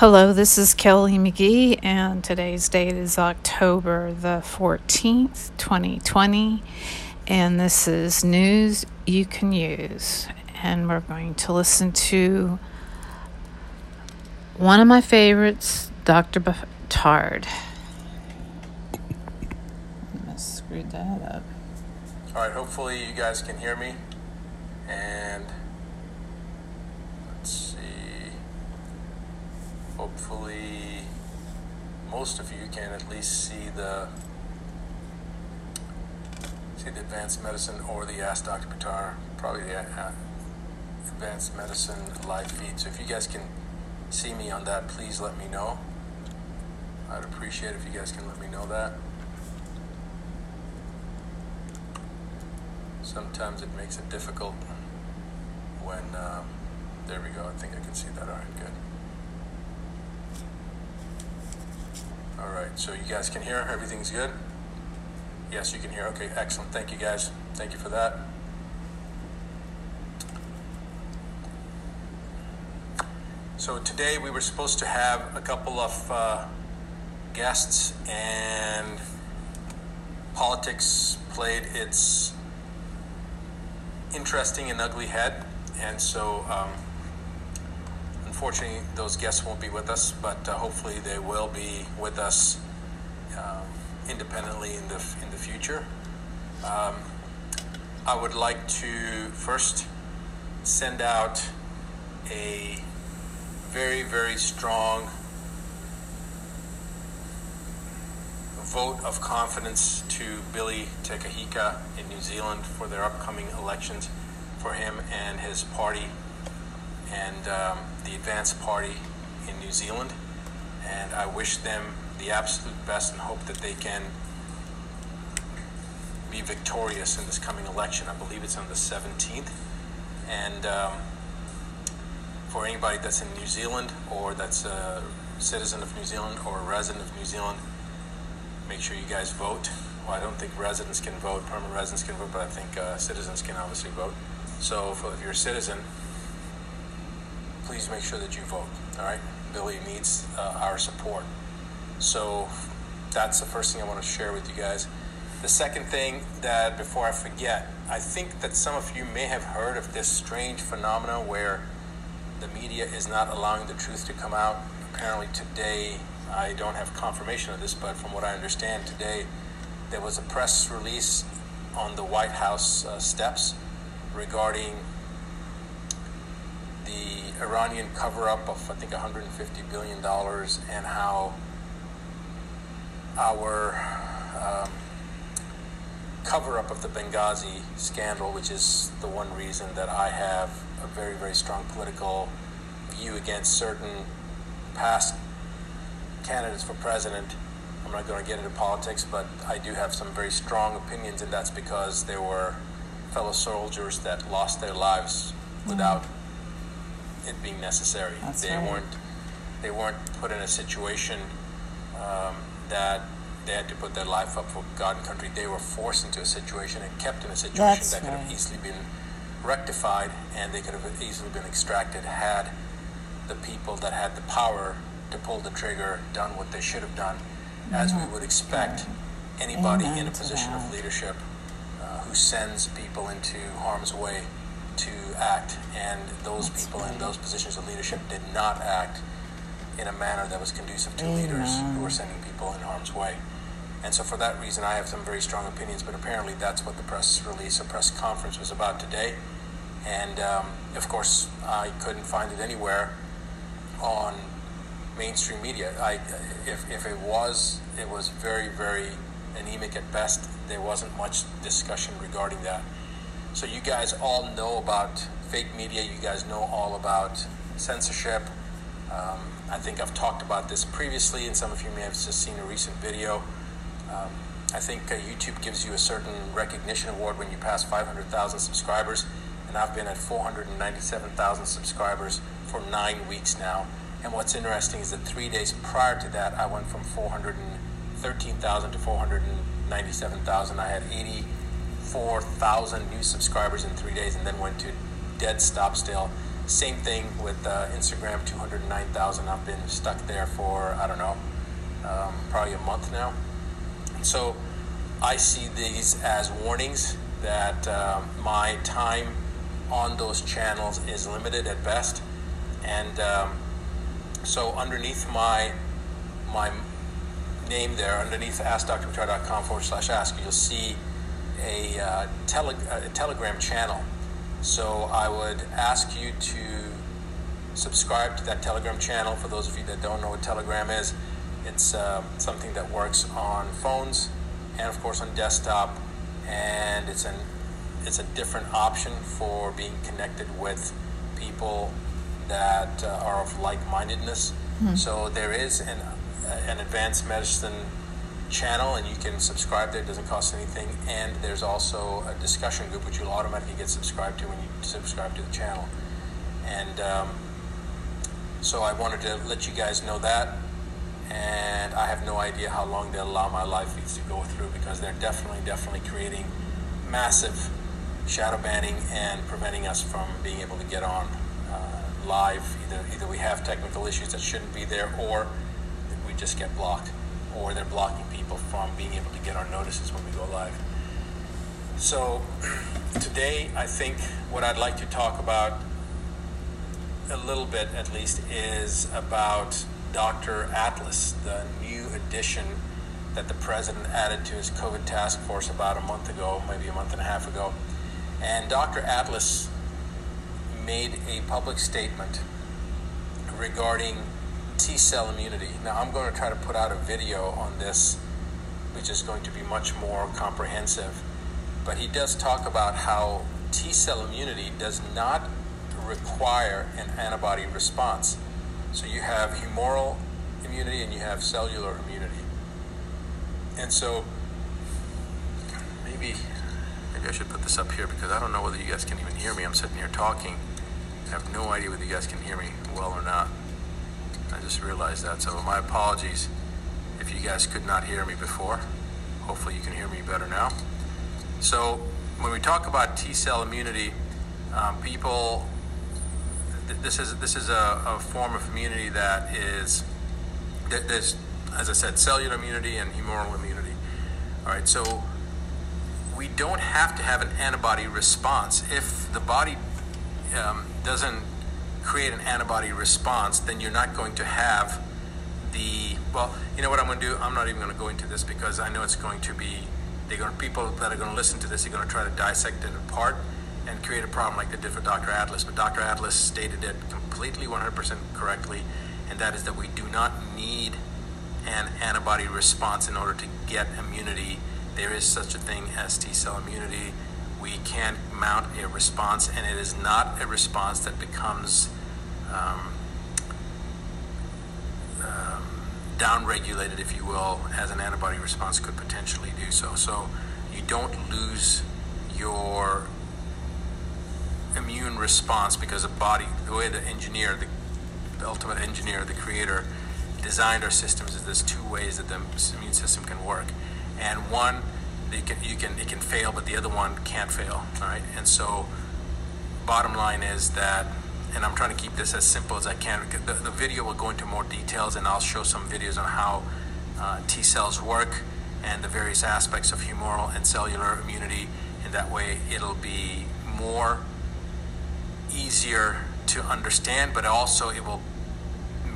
Hello, this is Kelly McGee, and today's date is October the 14th, 2020, and this is news you can use. And we're going to listen to one of my favorites, Dr. Buttar. I screwed that up. All right, hopefully you guys can hear me. And let's see. Hopefully most of you can at least see the see the advanced medicine or the Ask Dr. Buttar, probably the uh, advanced medicine live feed. So if you guys can see me on that, please let me know. I'd appreciate if you guys can let me know that. Sometimes it makes it difficult when, um, there we go, I think I can see that, all right, good. All right, so you guys can hear, everything's good? Yes, you can hear, okay, excellent, thank you guys, thank you for that. So today we were supposed to have a couple of uh, guests, and politics played its interesting and ugly head, and so um, unfortunately those guests won't be with us, but uh, hopefully they will be with us um, independently in the in the future. Um, I would like to first send out a very very strong vote of confidence to Billy Te Kahika in New Zealand for their upcoming elections for him and his party and um, the Advance Party in New Zealand. And I wish them the absolute best and hope that they can be victorious in this coming election. I believe it's on the 17th. And um, for anybody that's in New Zealand or that's a citizen of New Zealand or a resident of New Zealand, make sure you guys vote. Well, I don't think residents can vote, permanent residents can vote, but I think uh, citizens can obviously vote. So if, if you're a citizen, please make sure that you vote. All right, Billy needs uh, our support. So that's the first thing I want to share with you guys. The second thing that before I forget, I think that some of you may have heard of this strange phenomenon where the media is not allowing the truth to come out. Apparently today, I don't have confirmation of this, but from what I understand today, there was a press release on the White House uh, steps regarding the Iranian cover up of, I think, $150 billion and how our um, cover up of the Benghazi scandal, which is the one reason that I have a very, very strong political view against certain past candidates for president. I'm not going to get into politics, but I do have some very strong opinions, and that's because there were fellow soldiers that lost their lives without it being necessary. That's they right. weren't they weren't put in a situation um, that they had to put their life up for God and country. They were forced into a situation and kept in a situation That's that could have easily been rectified, and they could have easily been extracted had the people that had the power to pull the trigger done what they should have done, as we would expect anybody in a position of leadership uh, who sends people into harm's way act, and those That's people in those positions of leadership did not act in a manner that was conducive to leaders who were sending people in harm's way. And so, for that reason, I have some very strong opinions, but apparently, that's what the press release or press conference was about today. And um, of course, I couldn't find it anywhere on mainstream media. I, if, if it was, it was very, very anemic at best. There wasn't much discussion regarding that. So you guys all know about fake media. You guys know all about censorship. Um, I think I've talked about this previously, and some of you may have just seen a recent video. Um, I think uh, YouTube gives you a certain recognition award when you pass 500,000 subscribers, and I've been at 497,000 subscribers for nine weeks now. And what's interesting is that three days prior to that, I went from 413,000 to 497,000. I had 84,000 new subscribers in three days, and then went to dead stop still Same thing with uh, Instagram, 209,000. I've been stuck there for, I don't know, um, probably a month now. So I see these as warnings that uh, my time on those channels is limited at best. And um, so underneath my my name there, underneath AskDrButtar.com forward slash ask, you'll see a, uh, tele- a Telegram channel. So I would ask you to subscribe to that Telegram channel. For those of you that don't know what Telegram is, it's uh, something that works on phones and, of course, on desktop. And it's an it's a different option for being connected with people that uh, are of like-mindedness. Mm-hmm. So there is an an advanced medicine channel, and you can subscribe there. It doesn't cost anything. And there's also a discussion group which you'll automatically get subscribed to when you subscribe to the channel. And um, so I wanted to let you guys know that. And I have no idea how long they'll allow my live feeds to go through because they're definitely, definitely creating massive shadow banning and preventing us from being able to get on uh, live. Either either we have technical issues that shouldn't be there, or we just get blocked, or they're blocking people from being able to get our notices when we go live. So today, I think what I'd like to talk about a little bit, at least, is about Dr. Atlas, the new addition that the president added to his COVID task force about a month ago, maybe a month and a half ago. And Dr. Atlas made a public statement regarding T cell immunity. Now, I'm going to try to put out a video on this, which is going to be much more comprehensive. But he does talk about how T cell immunity does not require an antibody response. So you have humoral immunity and you have cellular immunity. And so maybe maybe I should put this up here because I don't know whether you guys can even hear me. I'm sitting here talking. I have no idea whether you guys can hear me well or not. Just realized that. So my apologies if you guys could not hear me before. Hopefully you can hear me better now. So when we talk about T cell immunity, um, people this is this is a, a, form of immunity that is there's as I said cellular immunity and humoral immunity. All right, so we don't have to have an antibody response if the body um, doesn't create an antibody response, then you're not going to have the well. You know what I'm going to do? I'm not even going to go into this because I know it's going to be they're going to, people that are going to listen to this are going to try to dissect it apart and create a problem like they did for Dr. Atlas. But Dr. Atlas stated it completely 100% correctly, and that is that we do not need an antibody response in order to get immunity. There is such a thing as T cell immunity. We can mount a response, and it is not a response that becomes um, um, downregulated, if you will, as an antibody response could potentially do so. So you don't lose your immune response because the body, the way the engineer, the, the ultimate engineer, the creator, designed our systems is there's two ways that the immune system can work, and one, can, you can it can fail, but the other one can't fail. All right, and so bottom line is that, and I'm trying to keep this as simple as I can. The, the video will go into more details, and I'll show some videos on how uh, T cells work and the various aspects of humoral and cellular immunity. And that way, it'll be more easier to understand, but also it will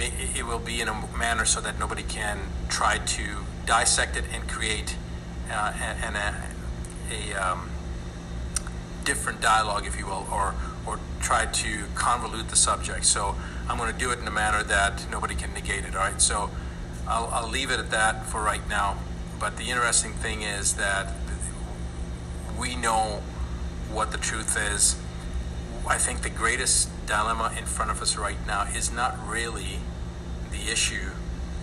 it will be in a manner so that nobody can try to dissect it and create uh, an, a, a um, different dialogue, if you will, or or try to convolute the subject. So I'm going to do it in a manner that nobody can negate it. All right. So I'll, I'll leave it at that for right now. But the interesting thing is that we know what the truth is I think the greatest dilemma in front of us right now is not really the issue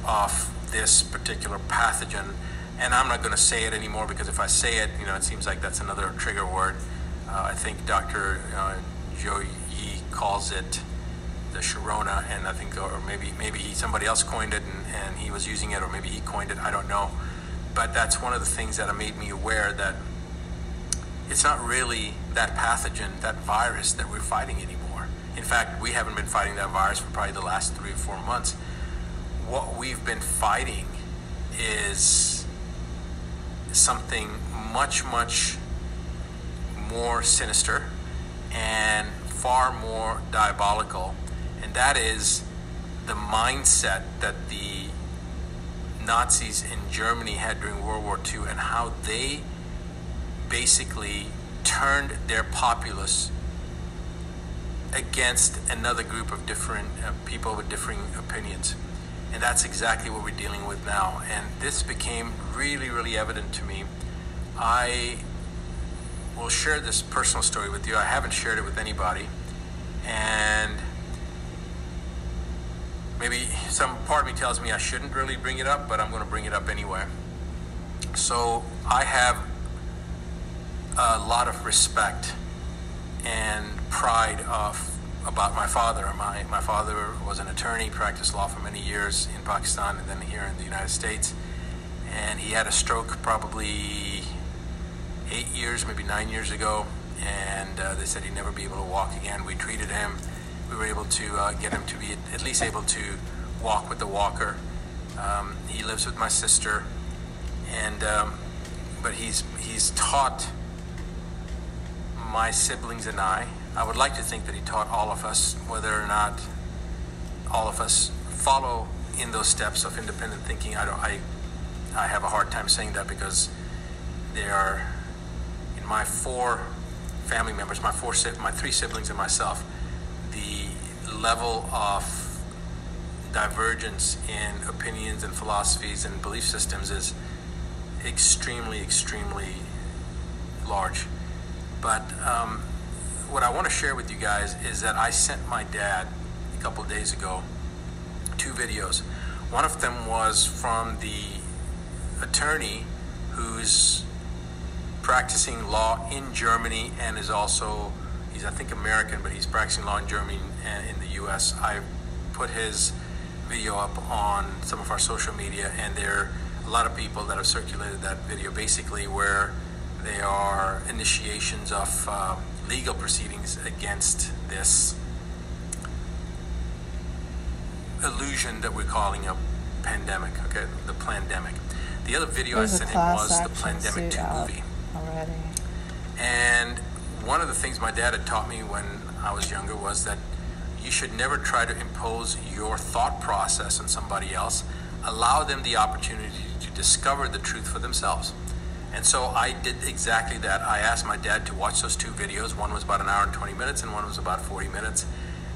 of this particular pathogen. And I'm not going to say it anymore because if I say it, you know, it seems like that's another trigger word. Uh, I think Dr. Uh, Zhou Yi calls it the Sharona, and I think, or maybe maybe he, somebody else coined it and, and he was using it, or maybe he coined it. I don't know. But that's one of the things that made me aware that it's not really that pathogen, that virus that we're fighting anymore. In fact, we haven't been fighting that virus for probably the last three or four months. What we've been fighting is something much, much more sinister and far more diabolical, and that is the mindset that the Nazis in Germany had during World War II and how they basically turned their populace against another group of different uh, people with differing opinions. And that's exactly what we're dealing with now. And this became really, really evident to me. I will share this personal story with you. I haven't shared it with anybody. And maybe some part of me tells me I shouldn't really bring it up, but I'm going to bring it up anyway. So I have a lot of respect and pride of about my father. My my father was an attorney, practiced law for many years in Pakistan and then here in the United States. And he had a stroke probably eight years, maybe nine years ago, and uh, they said he'd never be able to walk again. We treated him we were able to uh, get him to be at least able to walk with the walker. Um, he lives with my sister, and um, but he's he's taught my siblings and I. I would like to think that he taught all of us, whether or not all of us follow in those steps of independent thinking. I don't. I I have a hard time saying that because there are in my four family members, my four my three siblings and myself the level of divergence in opinions and philosophies and belief systems is extremely, extremely large. But um, what I want to share with you guys is that I sent my dad a couple days ago two videos. One of them was from the attorney who's practicing law in Germany and is also he's I think American, but he's practicing law in Germany and in the U.S. I put his video up on some of our social media, and there are a lot of people that have circulated that video, basically where they are initiations of uh, legal proceedings against this illusion that we're calling a pandemic. Okay, the pandemic. The other video There's I sent him was the Pandemic 2 movie. Already. And one of the things my dad had taught me when I was younger was that you should never try to impose your thought process on somebody else. Allow them the opportunity to discover the truth for themselves. And so I did exactly that. I asked my dad to watch those two videos. One was about an hour and 20 minutes, and one was about 40 minutes.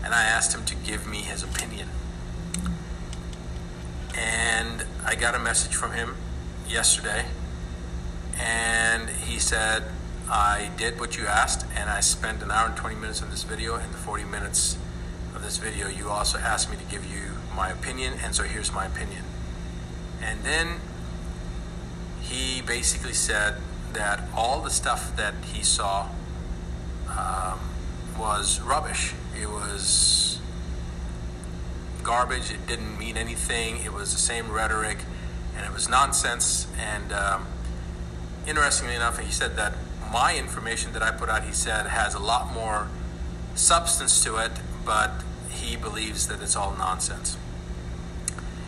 And I asked him to give me his opinion. And I got a message from him yesterday. And he said, I did what you asked, and I spent an hour and 20 minutes on this video, and the 40 minutes of this video, you also asked me to give you my opinion, and so here's my opinion. And then he basically said that all the stuff that he saw um, was rubbish. It was garbage. It didn't mean anything. It was the same rhetoric, and it was nonsense. And um, interestingly enough, he said that my information that I put out, he said, has a lot more substance to it, but he believes that it's all nonsense.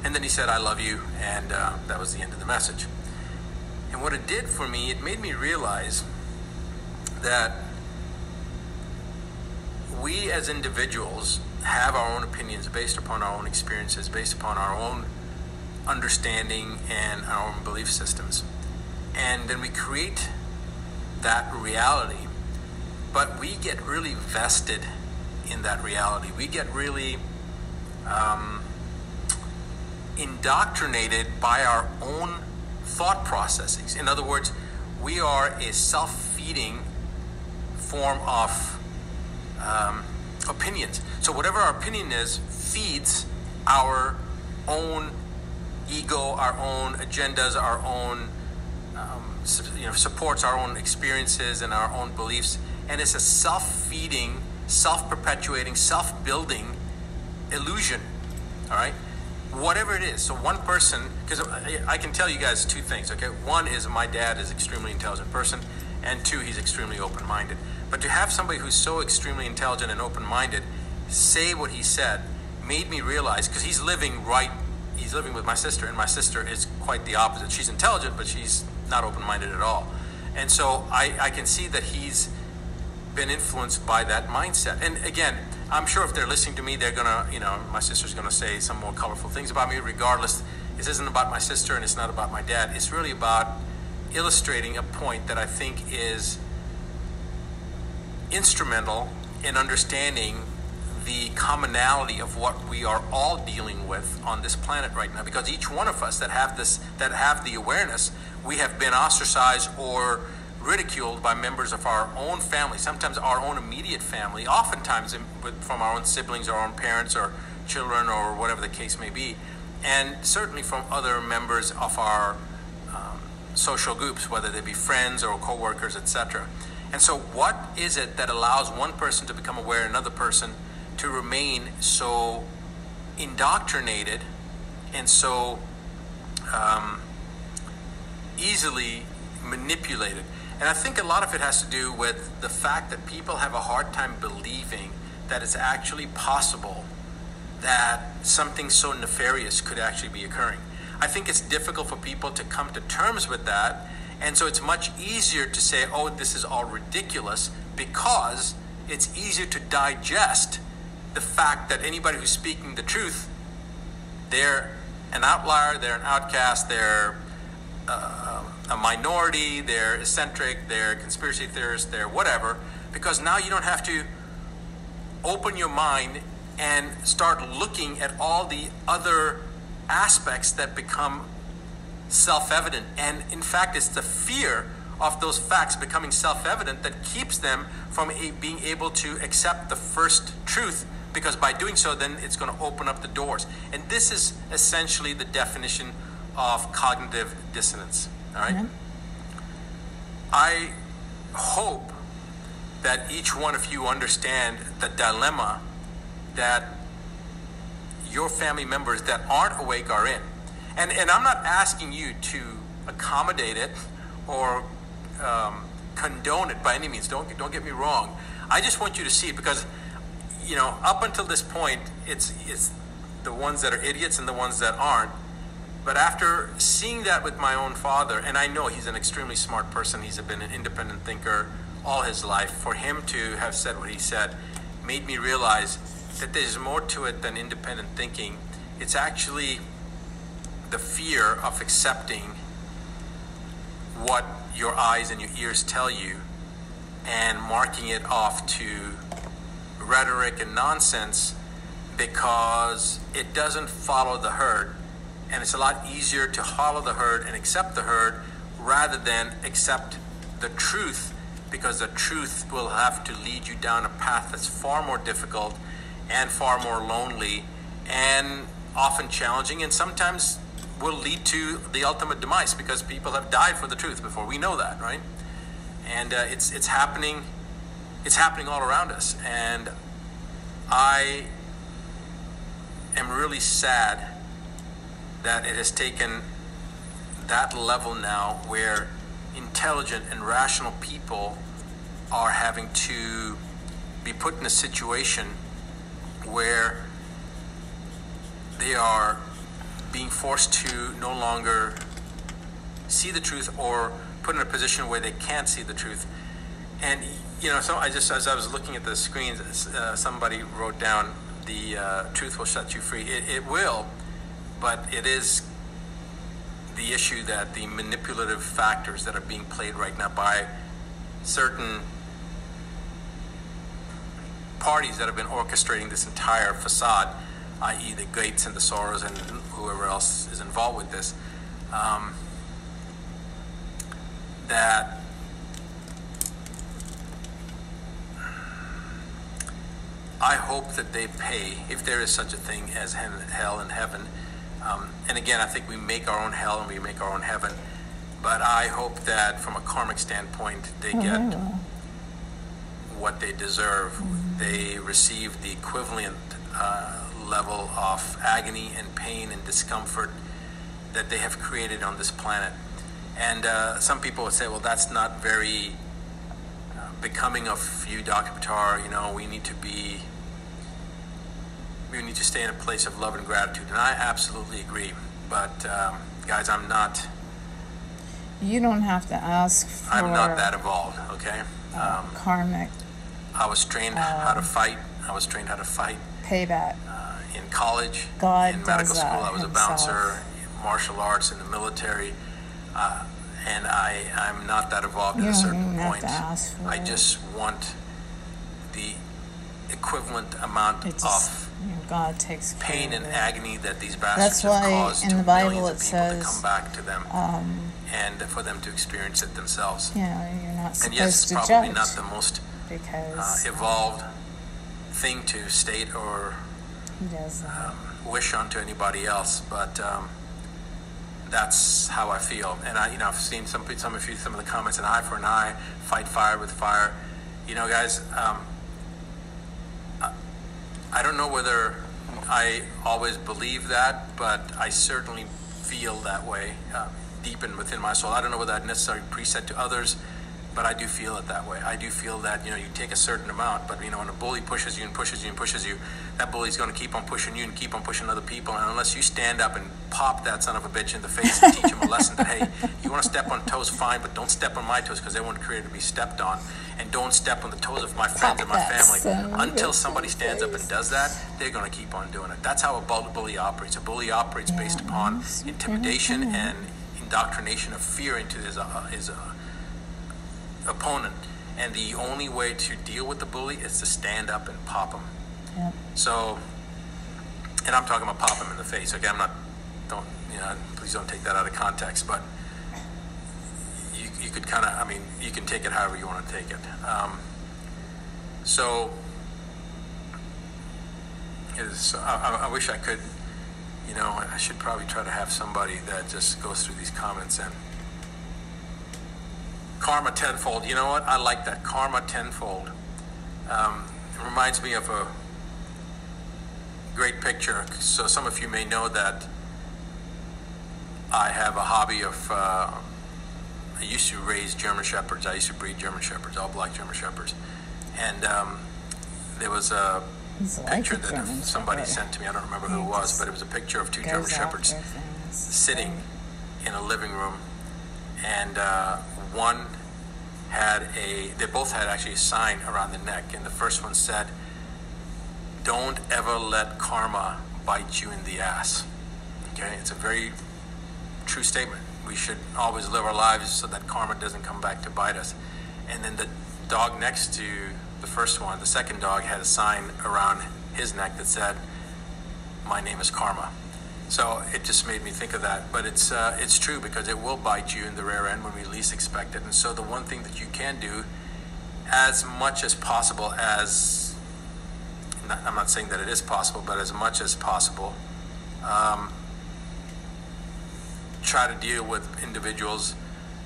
And then he said, I love you, and uh, that was the end of the message. And what it did for me, it made me realize that we as individuals have our own opinions based upon our own experiences, based upon our own understanding and our own belief systems. And then we create that reality, but we get really vested in that reality. We get really um, indoctrinated by our own thought processes. In other words, we are a self feeding form of um, opinions. So, whatever our opinion is, feeds our own ego, our own agendas, our own you know, supports our own experiences and our own beliefs, and it's a self-feeding, self-perpetuating, self-building illusion. All right, whatever it is. So one person, because I can tell you guys two things. Okay, one is my dad is extremely intelligent person, and two, he's extremely open-minded. But to have somebody who's so extremely intelligent and open-minded say what he said made me realize because he's living right he's living with my sister and my sister is quite the opposite she's intelligent but she's not open-minded at all and so I, I can see that he's been influenced by that mindset. And again i'm sure if they're listening to me they're gonna you know my sister's gonna say some more colorful things about me. Regardless this isn't about my sister and it's not about my dad. It's really about illustrating a point that i think is instrumental in understanding the commonality of what we are all dealing with on this planet right now. Because each one of us that have this that have the awareness we have been ostracized or ridiculed by members of our own family sometimes our own immediate family oftentimes from our own siblings our own parents or children or whatever the case may be and certainly from other members of our um, social groups whether they be friends or co-workers etc and so what is it that allows one person to become aware another person to remain so indoctrinated and so um, easily manipulated. And I think a lot of it has to do with the fact that people have a hard time believing that it's actually possible that something so nefarious could actually be occurring. I think it's difficult for people to come to terms with that. And so it's much easier to say, oh, this is all ridiculous because it's easier to digest the fact that anybody who's speaking the truth, they're an outlier, they're an outcast, they're uh, a minority, they're eccentric, they're conspiracy theorists, they're whatever, because now you don't have to open your mind and start looking at all the other aspects that become self evident. And in fact, it's the fear of those facts becoming self evident that keeps them from a, being able to accept the first truth because by doing so, then it's going to open up the doors. And this is essentially the definition of cognitive dissonance. All right? mm-hmm. I hope that each one of you understand the dilemma that your family members that aren't awake are in. And, and I'm not asking you to accommodate it or um, condone it by any means. Don't, don't get me wrong. I just want you to see it because you know, up until this point, it's it's the ones that are idiots and the ones that aren't. But after seeing that with my own father, and I know he's an extremely smart person, he's been an independent thinker all his life. For him to have said what he said made me realize that there's more to it than independent thinking. It's actually the fear of accepting what your eyes and your ears tell you and marking it off to rhetoric and nonsense because it doesn't follow the herd. And it's a lot easier to follow the herd and accept the herd rather than accept the truth because the truth will have to lead you down a path that's far more difficult and far more lonely and often challenging and sometimes will lead to the ultimate demise because people have died for the truth before we know that right and uh, it's it's happening it's happening all around us. And I am really sad that it has taken that level now where intelligent and rational people are having to be put in a situation where they are being forced to no longer see the truth or put in a position where they can't see the truth. And you know, so I just as I was looking at the screens, uh, somebody wrote down the uh, truth will set you free. It, it will, but it is the issue that the manipulative factors that are being played right now by certain parties that have been orchestrating this entire facade, i.e., the Gates and the Soros and whoever else is involved with this, um, that I hope that they pay, if there is such a thing as hell and heaven. Um, and again, I think we make our own hell and we make our own heaven. But I hope that from a karmic standpoint, they oh, get what they deserve. Mm-hmm. They receive the equivalent uh, level of agony and pain and discomfort that they have created on this planet. And uh, some people would say, well, that's not very becoming of you, Dr. Buttar, you know, we need to be we need to stay in a place of love and gratitude, and I absolutely agree. But um, guys, I'm not. You don't have to ask for. I'm not that evolved. Okay. Uh, um, karmic. I was trained how to fight. I was trained how to fight. Payback. Uh, in college, God in medical school, I was himself. a bouncer. martial arts, in the military. Uh, and I, I'm not that evolved you at a certain point. I just want the equivalent amount just, of you God takes pain and agony that these bastards That's why have caused in the Bible it says, to come back to them um, and for them to experience it themselves. You know, you're not supposed and yes, it's probably not the most because uh, evolved thing to state or um, wish onto anybody else, but um, that's how I feel. And I, you know, I've seen some some of you some of the comments. An eye for an eye, fight fire with fire. You know, guys. I, don't know whether I always believe that, but I certainly feel that way uh, deep in within my soul. I don't know whether that necessarily preset to others but I do feel it that way. I do feel that you know you take a certain amount, but you know when a bully pushes you and pushes you and pushes you, that bully's going to keep on pushing you and keep on pushing other people. And unless you stand up and pop that son of a bitch in the face and teach him a lesson that hey, you want to step on toes, fine, but don't step on my toes because they weren't created to be stepped on, and don't step on the toes of my friends and my family. Until somebody stands up and does that, they're going to keep on doing it. That's how a bully operates. A bully operates based upon intimidation and indoctrination of fear into his uh, his. Uh, opponent. And the only way to deal with the bully is to stand up and pop him. Yep. So, and I'm talking about pop him in the face. Okay, I'm not, don't, you know, please don't take that out of context, but you, you could kind of, I mean, you can take it however you want to take it. Um, so, is, I, I wish I could, you know, I should probably try to have somebody that just goes through these comments and Karma tenfold. You know what? I like that. Karma tenfold. Um, it reminds me of a great picture. So some of you may know that I have a hobby of. Uh, I used to raise German shepherds. I used to breed German shepherds, all black German shepherds, and um, there was a picture that German somebody shepherd. sent to me. I don't remember who it was, but it was a picture of two German shepherds sitting in a living room, and uh, one had a, they both had actually a sign around the neck, and the first one said, Don't ever let karma bite you in the ass. Okay, it's a very true statement. We should always live our lives so that karma doesn't come back to bite us. And then the dog next to the first one, the second dog, had a sign around his neck that said, My name is Karma. So it just made me think of that. But it's uh, it's true because it will bite you in the rear end when we least expect it. And so the one thing that you can do, as much as possible, as I'm not saying that it is possible, but as much as possible, um, try to deal with individuals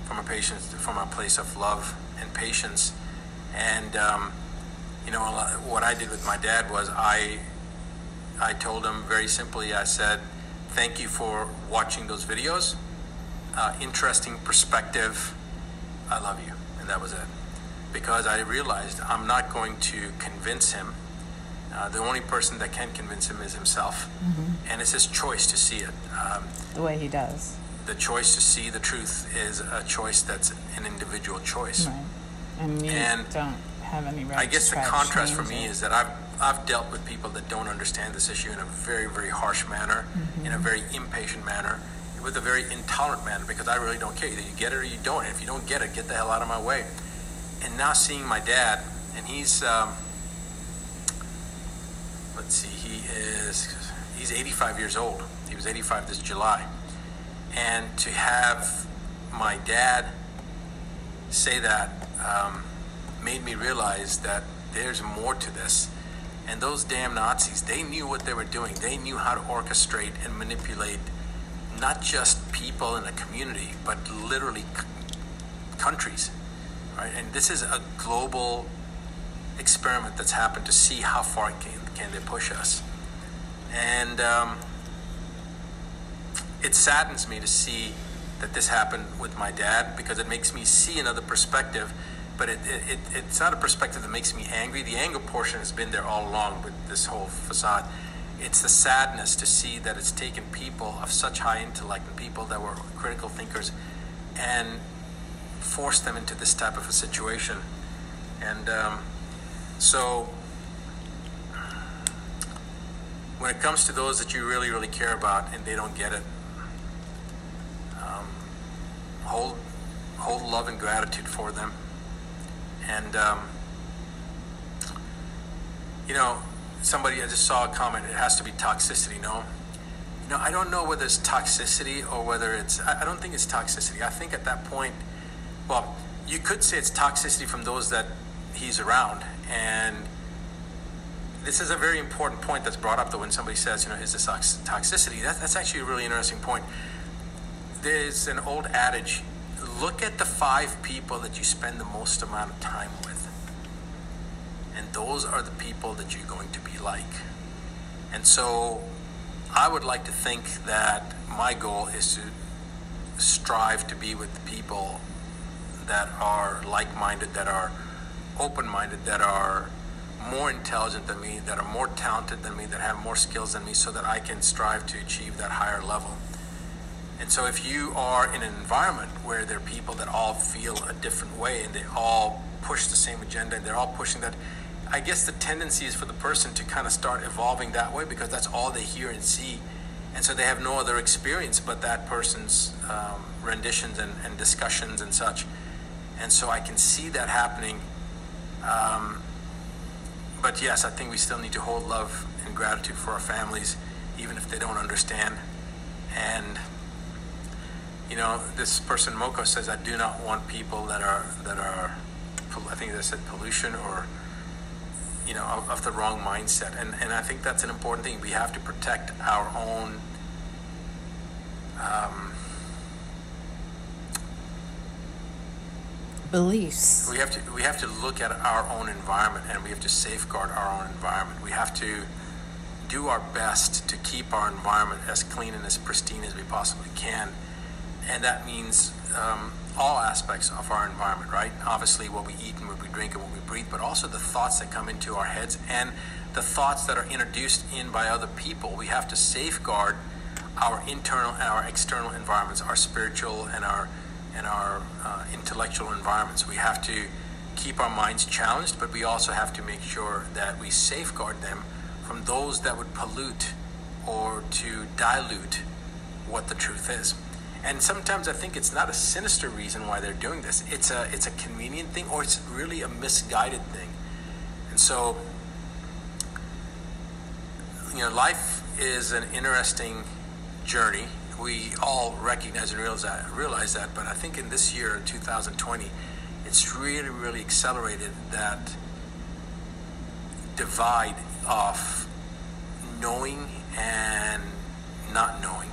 from a patience from a place of love and patience. And um, you know what I did with my dad was I I told him very simply. I said thank you for watching those videos. Uh, interesting perspective. I love you. And that was it. Because I realized I'm not going to convince him. Uh, the only person that can convince him is himself. Mm-hmm. And it's his choice to see it. Um, the way he does. The choice to see the truth is a choice that's an individual choice. Right. And you and don't have any right I guess the contrast for me it. is that I've I've dealt with people that don't understand this issue in a very, very harsh manner, mm-hmm. in a very impatient manner, with a very intolerant manner because I really don't care. Either you get it or you don't. And if you don't get it, get the hell out of my way. And now seeing my dad, and he's, um, let's see, he is, he's 85 years old. He was 85 this July. And to have my dad say that um, made me realize that there's more to this and those damn Nazis, they knew what they were doing. They knew how to orchestrate and manipulate not just people in a community, but literally c- countries. Right? And this is a global experiment that's happened to see how far can, can they push us. And um, it saddens me to see that this happened with my dad because it makes me see another perspective but it, it, it's not a perspective that makes me angry. The anger portion has been there all along with this whole facade. it's the sadness to see that it's taken people of such high intellect and people that were critical thinkers and forced them into this type of a situation. And um, so, when it comes to those that you really, really care about and they don't get it, um, hold hold love and gratitude for them. And um, you know, somebody I just saw a comment. It has to be toxicity. No, you know, I don't know whether it's toxicity or whether it's. I, don't think it's toxicity. I think at that point, well, you could say it's toxicity from those that he's around, and this is a very important point that's brought up. Though when somebody says, you know, is this toxicity? That, that's actually a really interesting point. There's an old adage: look at the five people that you spend the most amount of time with and those are the people that you're going to be like. And so I would like to think that my goal is to strive to be with people that are like minded, that are open minded, that are more intelligent than me, that are more talented than me, that have more skills than me, so that I can strive to achieve that higher level. And so, if you are in an environment where there are people that all feel a different way and they all push the same agenda and they're all pushing that, I guess the tendency is for the person to kind of start evolving that way because that's all they hear and see. And so they have no other experience but that person's um, renditions and, and, discussions and such. And so I can see that happening. Um, but yes, I think we still need to hold love and gratitude for our families, even if they don't understand. And you know, this person Moko says, I do not want people that are that are, I think they said pollution or you know, of, of, the wrong mindset. And, and I think that's an important thing. We have to protect our own um, beliefs. We have to we have to look at our own environment and we have to safeguard our own environment. We have to do our best to keep our environment as clean and as pristine as we possibly can. And that means um, all aspects of our environment, right? Obviously, what we eat and what we drink and what we breathe, but also the thoughts that come into our heads and the thoughts that are introduced in by other people. We have to safeguard our internal and our external environments, our spiritual and our and our uh, intellectual environments. We have to keep our minds challenged, but we also have to make sure that we safeguard them from those that would pollute or to dilute what the truth is. And sometimes I think it's not a sinister reason why they're doing this. It's a it's a convenient thing or it's really a misguided thing. And so you know, life is an interesting journey. We all recognize and realize that, realize that, but I think in this year, 2020, it's really, really accelerated that divide of knowing and not knowing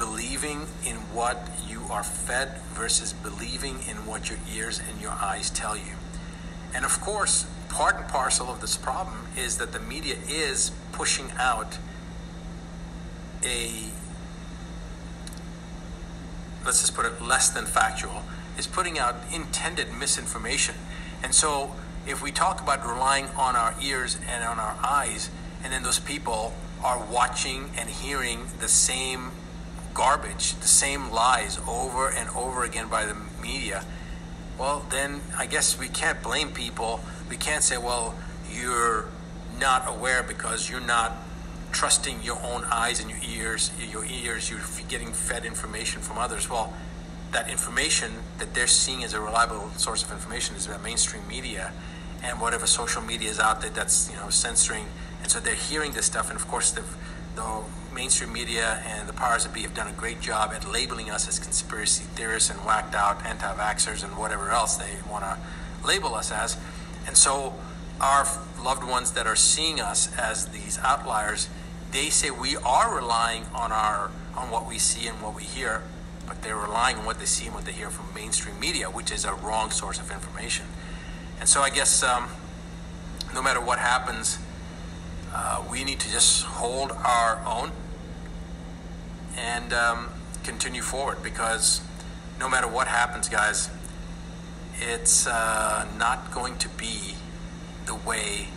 believing in what you are fed versus believing in what your ears and your eyes tell you. And of course, part and parcel of this problem is that the media is pushing out a, let's just put it less than factual, is putting out intended misinformation. And so if we talk about relying on our ears and on our eyes, and then those people are watching and hearing the same garbage, the same lies over and over again by the media, well, then I guess we can't blame people. We can't say, well, you're not aware because you're not trusting your own eyes and your ears. Your ears, you're getting fed information from others. Well, that information that they're seeing as a reliable source of information is about mainstream media and whatever social media is out there that's you know censoring. And so they're hearing this stuff, and of course the the mainstream media and the powers that be have done a great job at labeling us as conspiracy theorists and whacked out anti vaxxers and whatever else they want to label us as. And so, our loved ones that are seeing us as these outliers, they say we are relying on our on what we see and what we hear, but they're relying on what they see and what they hear from mainstream media, which is a wrong source of information. And so, I guess um, no matter what happens, uh, we need to just hold our own and um, continue forward because no matter what happens, guys, it's uh, not going to be the way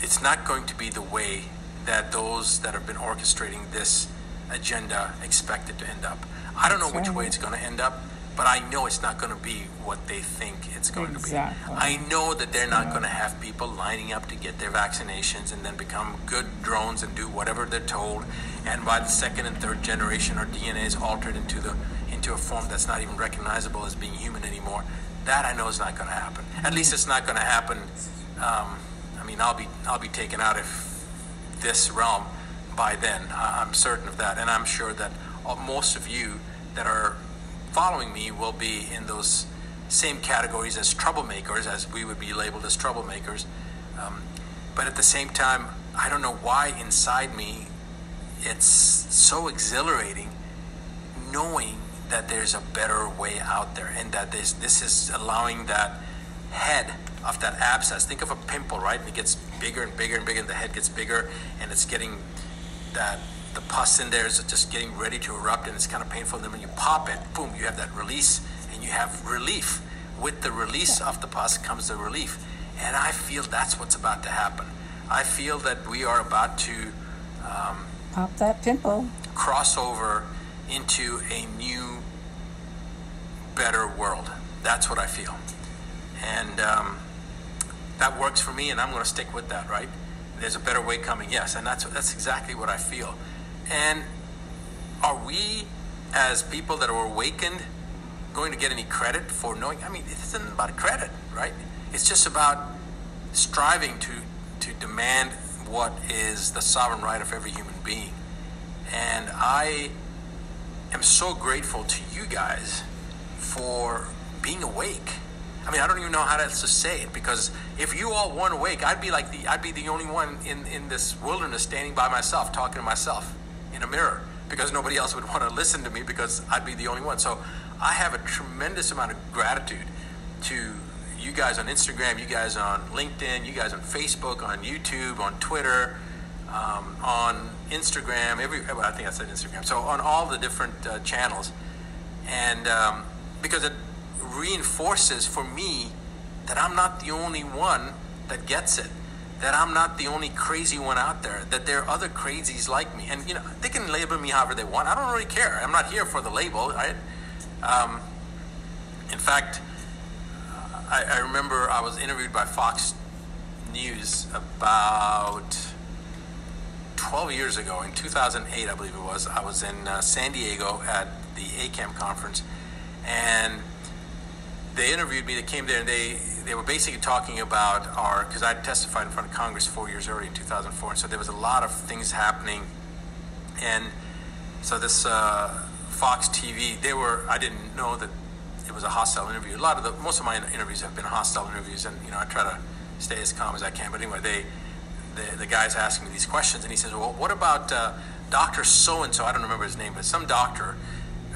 it's not going to be the way that those that have been orchestrating this agenda expect it to end up. I don't know which way it's going to end up, but I know it's not going to be what they think it's going exactly. to be. I know that they're not yeah. going to have people lining up to get their vaccinations and then become good drones and do whatever they're told. And by the second and third generation, our DNA is altered into the into a form that's not even recognizable as being human anymore. That I know is not going to happen. At least it's not going to happen. Um, I mean, I'll be I'll be taken out of this realm by then. I'm certain of that, and I'm sure that most of you that are following me will be in those same categories as troublemakers, as we would be labeled as troublemakers. Um, but at the same time, I don't know why inside me it's so exhilarating knowing that there's a better way out there and that this, this is allowing that head of that abscess. Think of a pimple, right? And it gets bigger and bigger and bigger, and the head gets bigger, and it's getting that the pus in there is just getting ready to erupt and it's kind of painful. And then when you pop it, boom, you have that release and you have relief. With the release of the pus comes the relief. And I feel that's what's about to happen. I feel that we are about to um, pop that pimple, cross over into a new, better world. That's what I feel. And um, that works for me, and I'm going to stick with that, right? There's a better way coming, yes, and that's that's exactly what I feel. And are we, as people that are awakened, going to get any credit for knowing? I mean, it isn't about credit, right? It's just about striving to to demand what is the sovereign right of every human being. And I am so grateful to you guys for being awake. I mean, I don't even know how to say it because if you all weren't awake, I'd be like the I'd be the only one in in this wilderness standing by myself, talking to myself in a mirror because nobody else would want to listen to me because I'd be the only one. So I have a tremendous amount of gratitude to you guys on Instagram, you guys on LinkedIn, you guys on Facebook, on YouTube, on Twitter, um, on Instagram. Every I think I said Instagram. So on all the different uh, channels, and um, because it reinforces for me that I'm not the only one that gets it that I'm not the only crazy one out there, that there are other crazies like me. And, you know, they can label me however they want. I don't really care. I'm not here for the label, right? Um, in fact, I, I, remember I was interviewed by Fox News about 12 years ago, in 2008, I believe it was. I was in uh, San Diego at the ACAM conference, and they interviewed me. They came there and they they were basically talking about our because I testified in front of Congress four years earlier in 2004, and so there was a lot of things happening, and so this uh, Fox TV, they were I didn't know that it was a hostile interview. A lot of the most of my interviews have been hostile interviews, and you know I try to stay as calm as I can. But anyway, they the, the guy's asking me these questions, and he says, "Well, what about uh, Doctor So and So? I don't remember his name, but some doctor."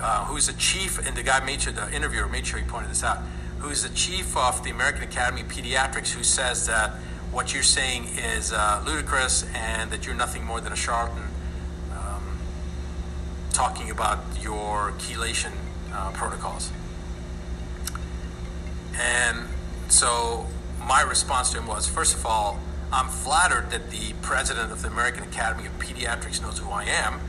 Uh, who's the chief, and the guy made sure, the interviewer made sure he pointed this out who's the chief of the American Academy of Pediatrics, who says that what you're saying is uh, ludicrous and that you're nothing more than a charlatan um, talking about your chelation uh, protocols. And so my response to him was first of all, I'm flattered that the president of the American Academy of Pediatrics knows who I am.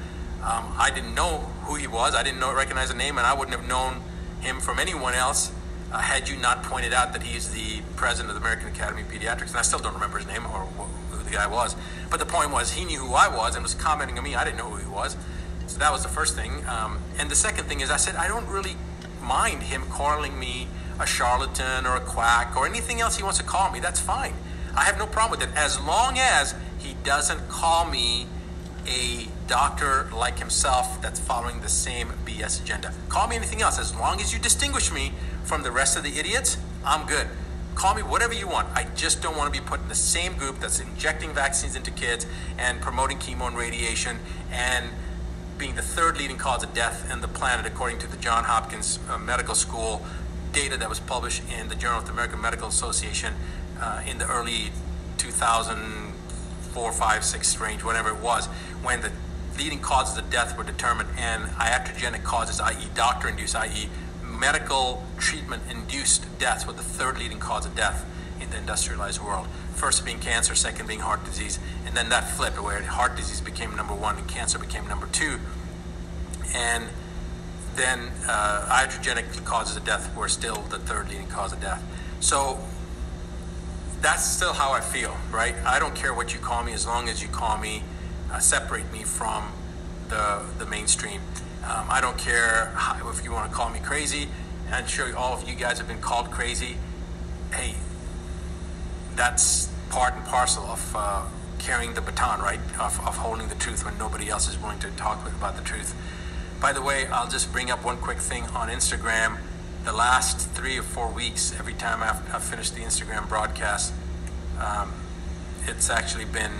Um, I didn't know who he was. I didn't know, recognize the name, and I wouldn't have known him from anyone else uh, had you not pointed out that he's the president of the American Academy of Pediatrics, and I still don't remember his name or who the guy was. But the point was, he knew who I was and was commenting on me. I didn't know who he was. So that was the first thing. Um, and the second thing is, I said, I don't really mind him calling me a charlatan or a quack or anything else he wants to call me. That's fine. I have no problem with it as long as he doesn't call me a doctor like himself that's following the same BS agenda. Call me anything else. As long as you distinguish me from the rest of the idiots, I'm good. Call me whatever you want. I just don't want to be put in the same group that's injecting vaccines into kids and promoting chemo and radiation and being the third leading cause of death in the planet, according to the John Hopkins uh, Medical School data that was published in the Journal of the American Medical Association uh, in the early 2004, 5, 6 range, whatever it was, when the leading causes of death were determined and iatrogenic causes, i.e., doctor induced, i.e., medical treatment induced deaths were the third leading cause of death in the industrialized world. First being cancer, second being heart disease, and then that flip where heart disease became number one and cancer became number two. And then uh, iatrogenic causes of death were still the third leading cause of death. So that's still how I feel, right? I don't care what you call me as long as you call me, uh, separate me from the, the mainstream. Um, I don't care how, if you want to call me crazy. I'm sure all of you guys have been called crazy. Hey, that's part and parcel of uh, carrying the baton, right? Of, of holding the truth when nobody else is willing to talk about the truth. By the way, I'll just bring up one quick thing on Instagram. The last three or four weeks, every time I've, I've finished the Instagram broadcast, um, it's actually been,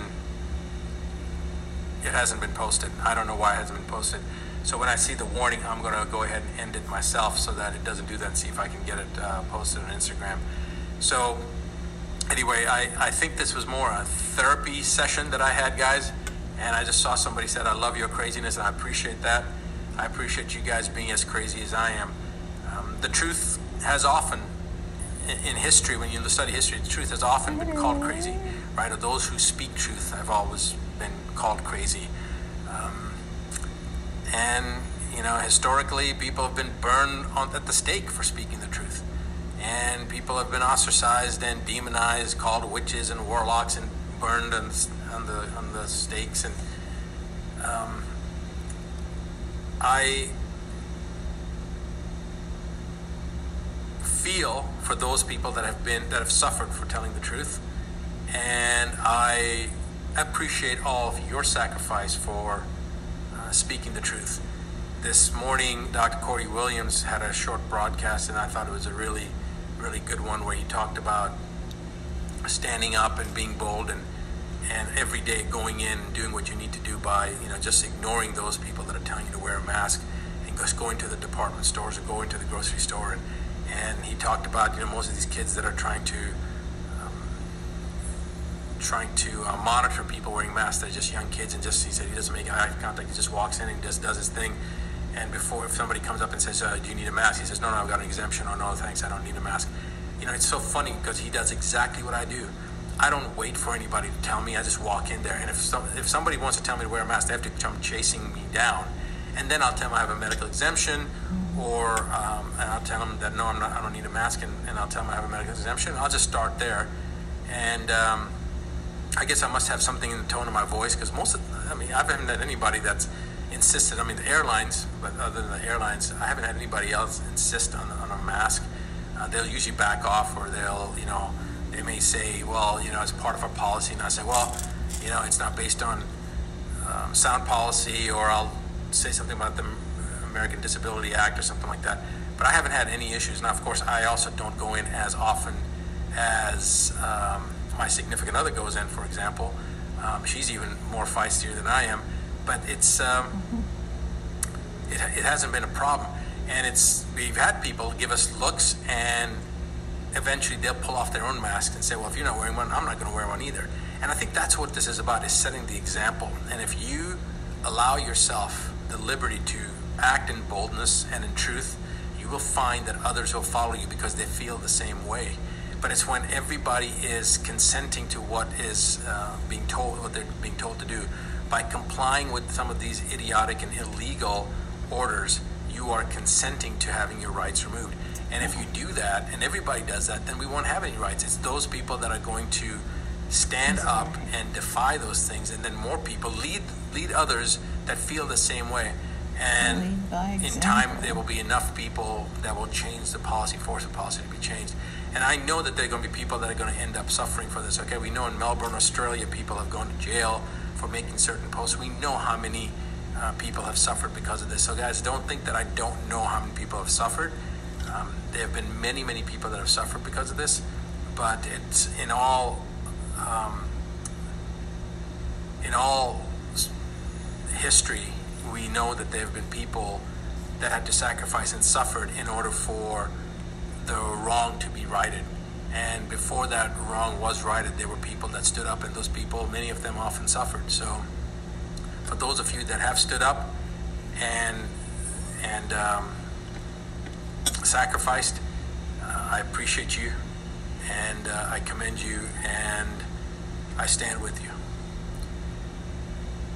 it hasn't been posted. I don't know why it hasn't been posted. So when I see the warning, I'm going to go ahead and end it myself so that it doesn't do that and see if I can get it uh, posted on Instagram. So anyway, I, I think this was more a therapy session that I had, guys. And I just saw somebody said, I love your craziness, and I appreciate that. I appreciate you guys being as crazy as I am. Um, the truth has often, in, history, when you study history, the truth has often been called crazy, right? Or those who speak truth I've always been called crazy. Um, and, you know, historically, people have been burned on, at the stake for speaking the truth and people have been ostracized and demonized, called witches and warlocks, and burned on, on the on the stakes. And um, I feel for those people that have been that have suffered for telling the truth, and I appreciate all of your sacrifice for uh, speaking the truth. This morning, Dr. Corey Williams had a short broadcast, and I thought it was a really really good one where he talked about standing up and being bold and and every day going in and doing what you need to do by you know just ignoring those people that are telling you to wear a mask and just going to the department stores or going to the grocery store and and he talked about you know most of these kids that are trying to trying to uh, monitor people wearing masks they're just young kids and just he said he doesn't make eye contact he just walks in and just does his thing and before, if somebody comes up and says, uh, "Do you need a mask?" He says, "No, no, I've got an exemption." Or, "No, thanks, I don't need a mask." You know, it's so funny because he does exactly what I do. I don't wait for anybody to tell me. I just walk in there, and if some, if somebody wants to tell me to wear a mask, they have to come chasing me down, and then I'll tell them I have a medical exemption, or um, and I'll tell them that no, I'm not. I don't need a mask, and, and I'll tell them I have a medical exemption. I'll just start there, and um, I guess I must have something in the tone of my voice because most of, I mean, I haven't had anybody that's insisted. I mean, the airlines, but other than the airlines, I haven't had anybody else insist on, on a mask. Uh, they'll usually back off, or they'll, you know, they may say, well, you know, it's part of our policy, and I say, well, you know, it's not based on um, sound policy, or I'll say something about the American Disability Act or something like that. But I haven't had any issues. Now, of course, I also don't go in as often as um, my significant other goes in, for example. Um, she's even more feistier than I am but it's um, it, it hasn't been a problem. And it's we've had people give us looks, and eventually they'll pull off their own mask and say, "Well, if you're not wearing one, I'm not going to wear one either." And I think that's what this is about: is setting the example. And if you allow yourself the liberty to act in boldness and in truth, you will find that others will follow you because they feel the same way. But it's when everybody is consenting to what is uh, being told, what they're being told to do, by complying with some of these idiotic and illegal orders, you are consenting to having your rights removed. And if you do that, and everybody does that, then we won't have any rights. It's those people that are going to stand up and defy those things, and then more people lead lead others that feel the same way. And in time, there will be enough people that will change the policy, force the policy to be changed. And I know that there are going to be people that are going to end up suffering for this. Okay, we know in Melbourne, Australia, people have gone to jail for making certain posts. We know how many uh, people have suffered because of this. So, guys, don't think that I don't know how many people have suffered. Um, there have been many, many people that have suffered because of this, but it's in all um, in all history. We know that there have been people that had to sacrifice and suffered in order for the wrong to be righted. And before that wrong was righted, there were people that stood up, and those people, many of them, often suffered. So, for those of you that have stood up and and um, sacrificed, uh, I appreciate you, and uh, I commend you, and I stand with you.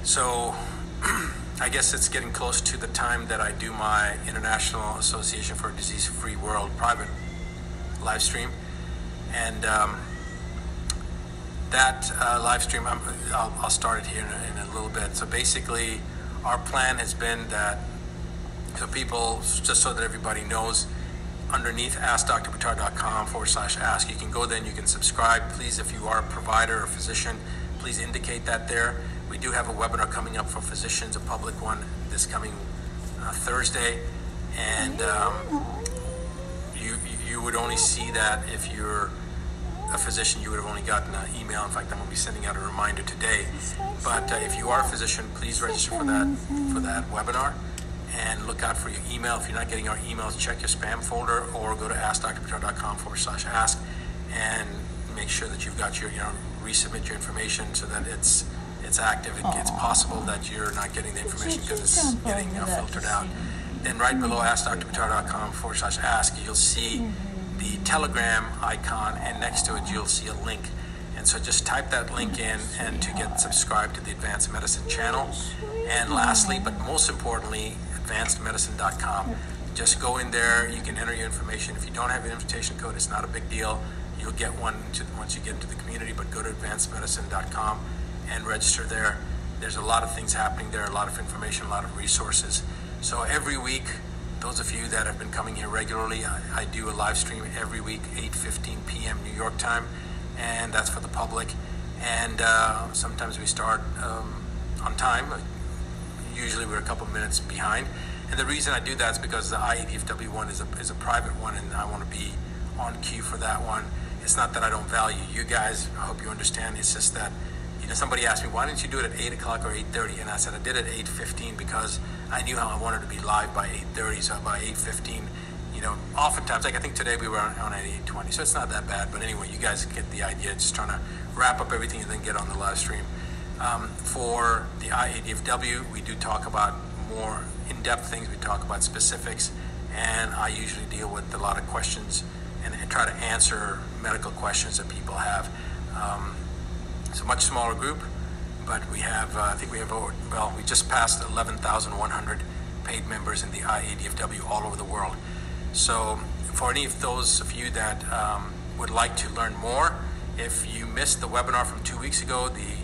So, I guess it's getting close to the time that I do my International Association for Disease Free World private live stream. And um, that uh, live stream, i will I'll start it here in a, in a, little bit. So basically, our plan has been that, so people, just so that everybody knows, underneath askdrbuttar.com forward slash ask, you can go there and you can subscribe. Please, if you are a provider or physician, please indicate that there. We do have a webinar coming up for physicians, a public one this coming uh, Thursday. And um, you, you would only see that if you're a physician, you would have only gotten an email. In fact, I'm going to be sending out a reminder today. But uh, if you are a physician, please register for that for that webinar and look out for your email. If you're not getting our emails, check your spam folder or go to askdrbuttar.com forward slash ask and make sure that you've got your, you know, resubmit your information so that it's it's active. It, it's possible that you're not getting the information because it's getting know, filtered out. Then right below askdrbuttar.com forward slash ask, you'll see the Telegram icon, and next to it you'll see a link. And so just type that link in and to get subscribed to the Advanced Medicine channel. And lastly, but most importantly, advancedmedicine.com. Just go in there, you can enter your information. If you don't have an invitation code, it's not a big deal. You'll get one to, once you get into the community, but go to advancedmedicine.com and register there. There's a lot of things happening there, a lot of information, a lot of resources. So every week, those of you that have been coming here regularly, I, I do a live stream every week, 8:15 p.m. New York time, and that's for the public. And uh, sometimes we start um, on time. Usually we're a couple minutes behind. And the reason I do that is because the IADFW one is a, is a private one, and I want to be on cue for that one. It's not that I don't value you guys. I hope you understand. It's just that somebody asked me, why didn't you do it at 8 o'clock or 8.30? And I said, I did it at 8.15 because I knew how I wanted to be live by 8.30. So by 8.15, you know, oftentimes, like I think today we were on, on at 8.20. So it's not that bad. But anyway, you guys get the idea. Just trying to wrap up everything and then get on the live stream. Um, for the IADFW, we do talk about more in-depth things. We talk about specifics. And I usually deal with a lot of questions and, and try to answer medical questions that people have. Um, it's a much smaller group, but we have, uh, I think we have, over, well, we just passed 11,100 paid members in the IADFW all over the world. So for any of those of you that um, would like to learn more, if you missed the webinar from two weeks ago, the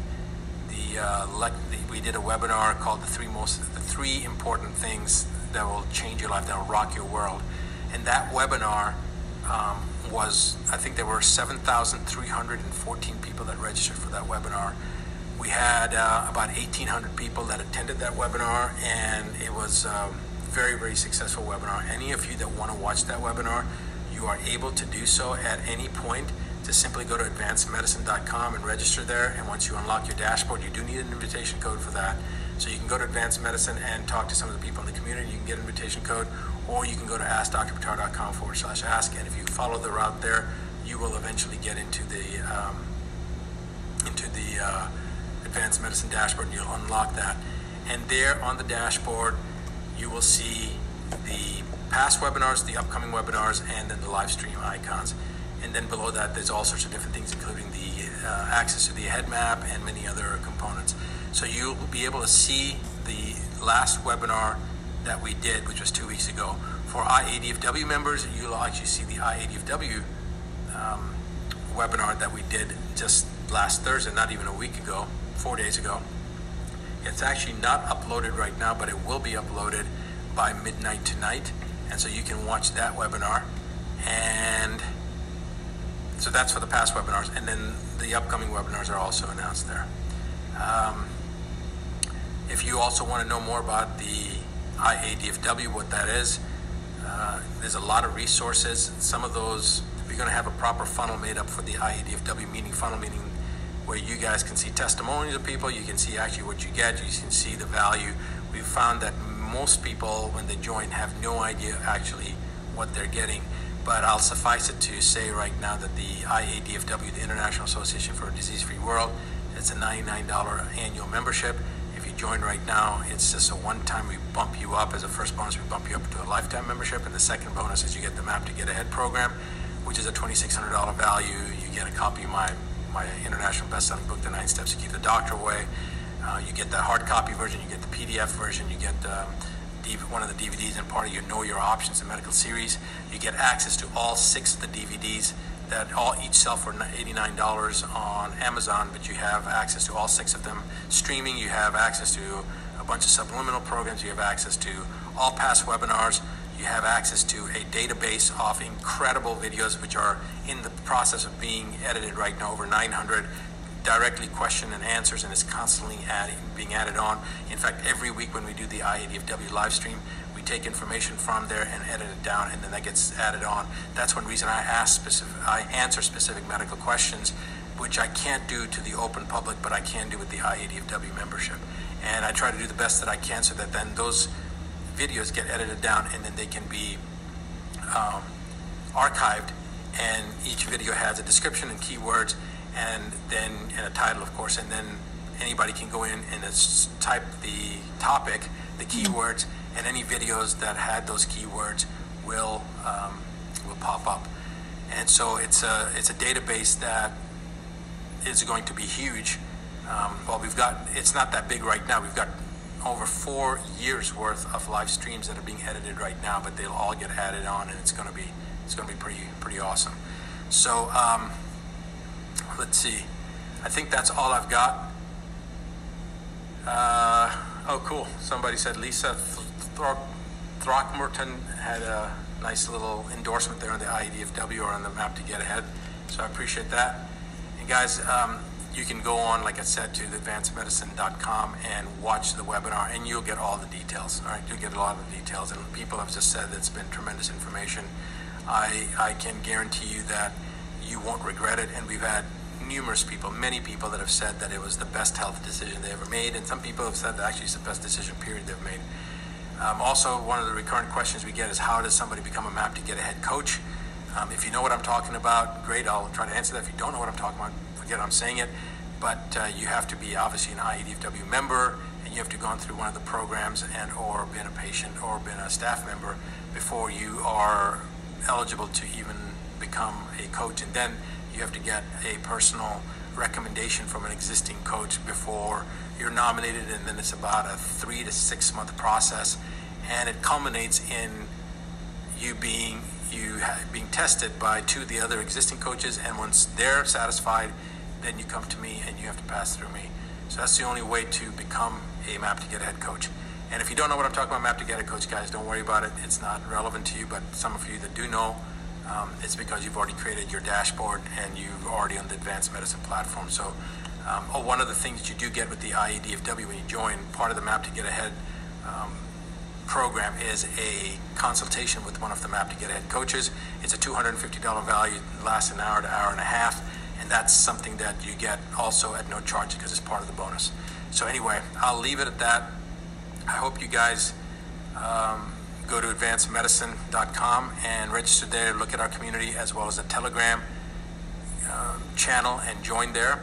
the, uh, le- the, we did a webinar called the three most the three important things that will change your life, that will rock your world, and that webinar um, was I think there were 7,314 people that registered for that webinar. We had uh, about 1,800 people that attended that webinar, and it was a um, very, very successful webinar. Any of you that want to watch that webinar, you are able to do so at any point. To simply go to advancedmedicine.com and register there. And once you unlock your dashboard, you do need an invitation code for that. So you can go to Advanced Medicine and talk to some of the people in the community. You can get an invitation code, or you can go to askdrbuttar.com forward slash ask. And if you follow the route there, you will eventually get into the um, into the uh, Advanced Medicine dashboard, and you'll unlock that. And there on the dashboard, you will see the past webinars, the upcoming webinars, and then the live stream icons. And then below that, there's all sorts of different things, including the uh, access to the head map and many other components. So you'll be able to see the last webinar that we did, which was two weeks ago. For IADFW members, you'll actually see the IADFW um, webinar that we did just last Thursday, not even a week ago, four days ago. It's actually not uploaded right now, but it will be uploaded by midnight tonight. And so you can watch that webinar. And so that's for the past webinars. And then the upcoming webinars are also announced there. Um, if you also want to know more about the IADFW, what that is, uh, there's a lot of resources. Some of those, we're going to have a proper funnel made up for the IADFW meeting, funnel meeting where you guys can see testimonials of people, you can see actually what you get, you can see the value. We've found that most people, when they join, have no idea actually what they're getting. But I'll suffice it to say right now that the IADFW, the International Association for a Disease Free World, it's a $99 annual membership join right now, it's just a one time we bump you up. As a first bonus, we bump you up to a lifetime membership. And the second bonus is you get the Map to Get Ahead program, which is a $2,600 value. You get a copy of my, my international best-selling book, The Nine Steps to Keep the Doctor Away. Uh, you get the hard copy version, you get the PDF version, you get um, one of the DVDs and part of your Know Your Options and Medical series. You get access to all six of the DVDs that all each sell for $89 on Amazon, but you have access to all six of them. Streaming, you have access to a bunch of subliminal programs, you have access to all past webinars, you have access to a database of incredible videos which are in the process of being edited right now, over 900 directly question and answers, and it's constantly adding, being added on. In fact, every week when we do the IADFW live stream, take information from there and edit it down, and then that gets added on. That's one reason I ask specific, I answer specific medical questions, which I can't do to the open public, but I can do with the IADFW membership. And I try to do the best that I can so that then those videos get edited down and then they can be um, archived. And each video has a description and keywords and then and a title, of course, and then anybody can go in and type the topic, the mm-hmm. keywords, and any videos that had those keywords will um, will pop up. And so it's a it's a database that is going to be huge. Um, well, we've got it's not that big right now. We've got over four years worth of live streams that are being edited right now, but they'll all get added on, and it's going to be it's going to be pretty pretty awesome. So. Um, let's see. I think that's all I've got. Uh, oh, cool. Somebody said Lisa Throckmorton had a nice little endorsement there on the IADFW or on the map to get ahead. So I appreciate that. And guys, um, you can go on, like I said, to advancedmedicine.com and watch the webinar, and you'll get all the details. All right, you'll get a lot of the details. And people have just said that it's been tremendous information. I I can guarantee you that you won't regret it. And we've had numerous people, many people that have said that it was the best health decision they ever made, and some people have said that actually it's the best decision period they've made. Um, also, one of the recurrent questions we get is how does somebody become a Map to Get Ahead coach? Um, if you know what I'm talking about, great, I'll try to answer that. If you don't know what I'm talking about, forget I'm saying it. But uh, you have to be obviously an IADFW member, and you have to gone through one of the programs and or been a patient or been a staff member before you are eligible to even become a coach. And then you have to get a personal recommendation from an existing coach before you're nominated, and then it's about a three to six month process, and it culminates in you being you being tested by two of the other existing coaches, and once they're satisfied, then you come to me and you have to pass through me. So that's the only way to become a Map to Get Ahead coach. And if you don't know what I'm talking about, Map to Get Ahead coach, guys, don't worry about it. It's not relevant to you, but some of you that do know, um, it's because you've already created your dashboard and you're already on the advanced medicine platform. So, um, oh, one of the things that you do get with the IADFW when you join, part of the Map to Get Ahead um, program is a consultation with one of the Map to Get Ahead coaches. It's a $250 value, lasts an hour to hour and a half, and that's something that you get also at no charge because it's part of the bonus. So, anyway, I'll leave it at that. I hope you guys. Um, go to advancedmedicine.com and register there. Look at our community as well as the Telegram uh, channel and join there.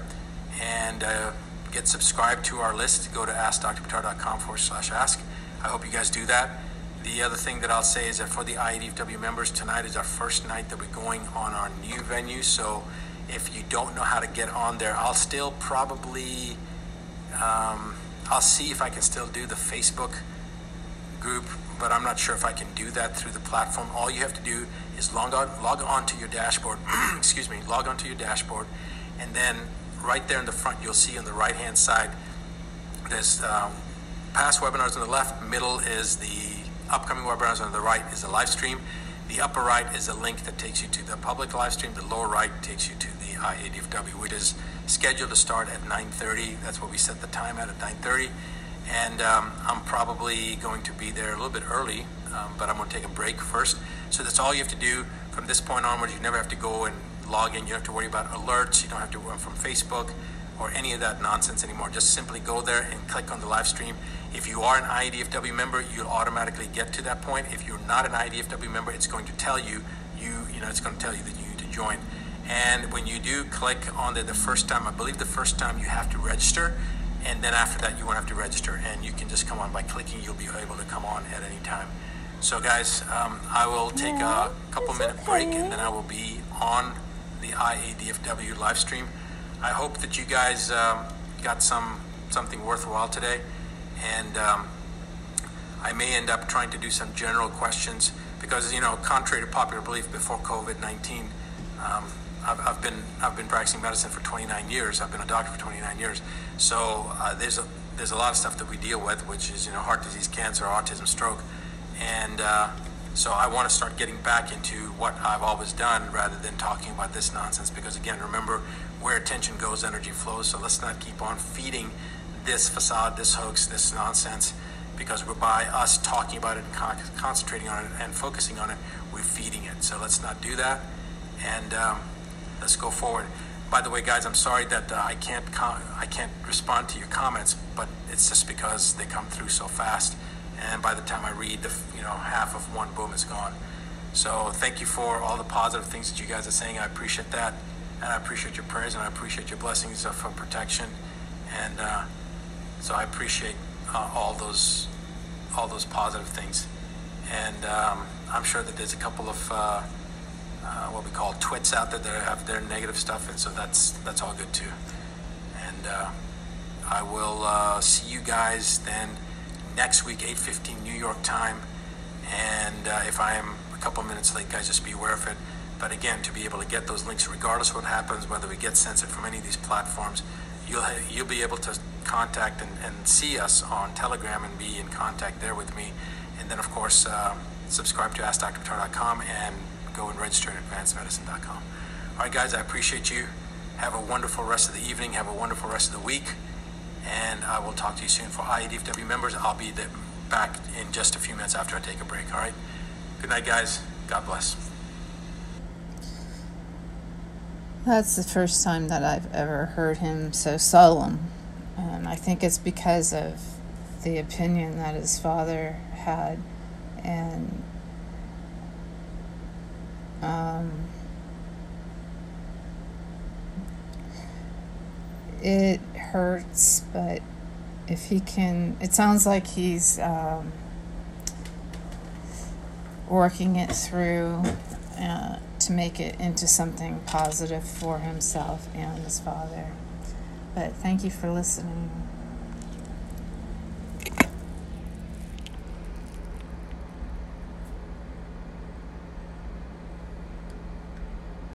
And uh, get subscribed to our list. Go to askdrbuttar.com forward slash ask. I hope you guys do that. The other thing that I'll say is that for the IADFW members, tonight is our first night that we're going on our new venue. So if you don't know how to get on there, I'll still probably, um, I'll see if I can still do the Facebook group but I'm not sure if I can do that through the platform. All you have to do is log on, log on to your dashboard. excuse me, log on to your dashboard, and then right there in the front, you'll see on the right hand side, there's um, past webinars on the left. Middle is the upcoming webinars. On the right is the live stream. The upper right is a link that takes you to the public live stream. The lower right takes you to the IADFW, which is scheduled to start at 9:30. That's what we set the time at at 9:30 and um, I'm probably going to be there a little bit early, um, but I'm going to take a break first. So that's all you have to do from this point onwards. You never have to go and log in. You don't have to worry about alerts. You don't have to worry from Facebook or any of that nonsense anymore. Just simply go there and click on the live stream. If you are an IADFW member, you'll automatically get to that point. If you're not an IADFW member, it's going to tell you you you know it's going to tell you that you need to join. And when you do click on there the first time, I believe the first time you have to register and then after that you won't have to register and you can just come on by clicking you'll be able to come on at any time so guys um, i will take a couple minute break and then i will be on the IADFW live stream. I hope that you guys um, got some something worthwhile today, and um, I may end up trying to do some general questions because you know, contrary to popular belief, before COVID nineteen, um, I've, I've, been I've been practicing medicine for 29 years. I've been a doctor for 29 years, so uh, there's a there's a lot of stuff that we deal with, which is you know heart disease, cancer, autism, stroke, and uh, so I want to start getting back into what I've always done rather than talking about this nonsense. Because again, remember, where attention goes, energy flows. So let's not keep on feeding this facade, this hoax, this nonsense. Because by us talking about it and con- concentrating on it and focusing on it, we're feeding it. So let's not do that, and um, let's go forward. By the way, guys, I'm sorry that uh, I can't com- I can't respond to your comments, but it's just because they come through so fast and by the time I read the you know half of one boom is gone. So thank you for all the positive things that you guys are saying. I appreciate that, and I appreciate your prayers, and I appreciate your blessings of protection, and uh, so I appreciate uh, all those all those positive things. And um, I'm sure that there's a couple of uh, uh what we call twits out there that have their negative stuff, and so that's that's all good too. And uh, I will uh, see you guys then next week, 8:15 New York time. And uh, if I am a couple minutes late, guys, just be aware of it. But again, to be able to get those links, regardless of what happens, whether we get censored from any of these platforms, you'll you'll be able to contact and, and see us on Telegram and be in contact there with me. And then, of course, uh, subscribe to AskDrButtar.com and go and register at AdvancedMedicine.com. All right, guys, I appreciate you. Have a wonderful rest of the evening. Have a wonderful rest of the week and I will talk to you soon. For IADFW members, I'll be back in just a few minutes after I take a break. All right. Good night, guys. God bless. That's the first time that I've ever heard him so solemn. And I think it's because of the opinion that his father had. And um, it hurts, but if he can, it sounds like he's um, working it through uh, to make it into something positive for himself and his father. But thank you for listening.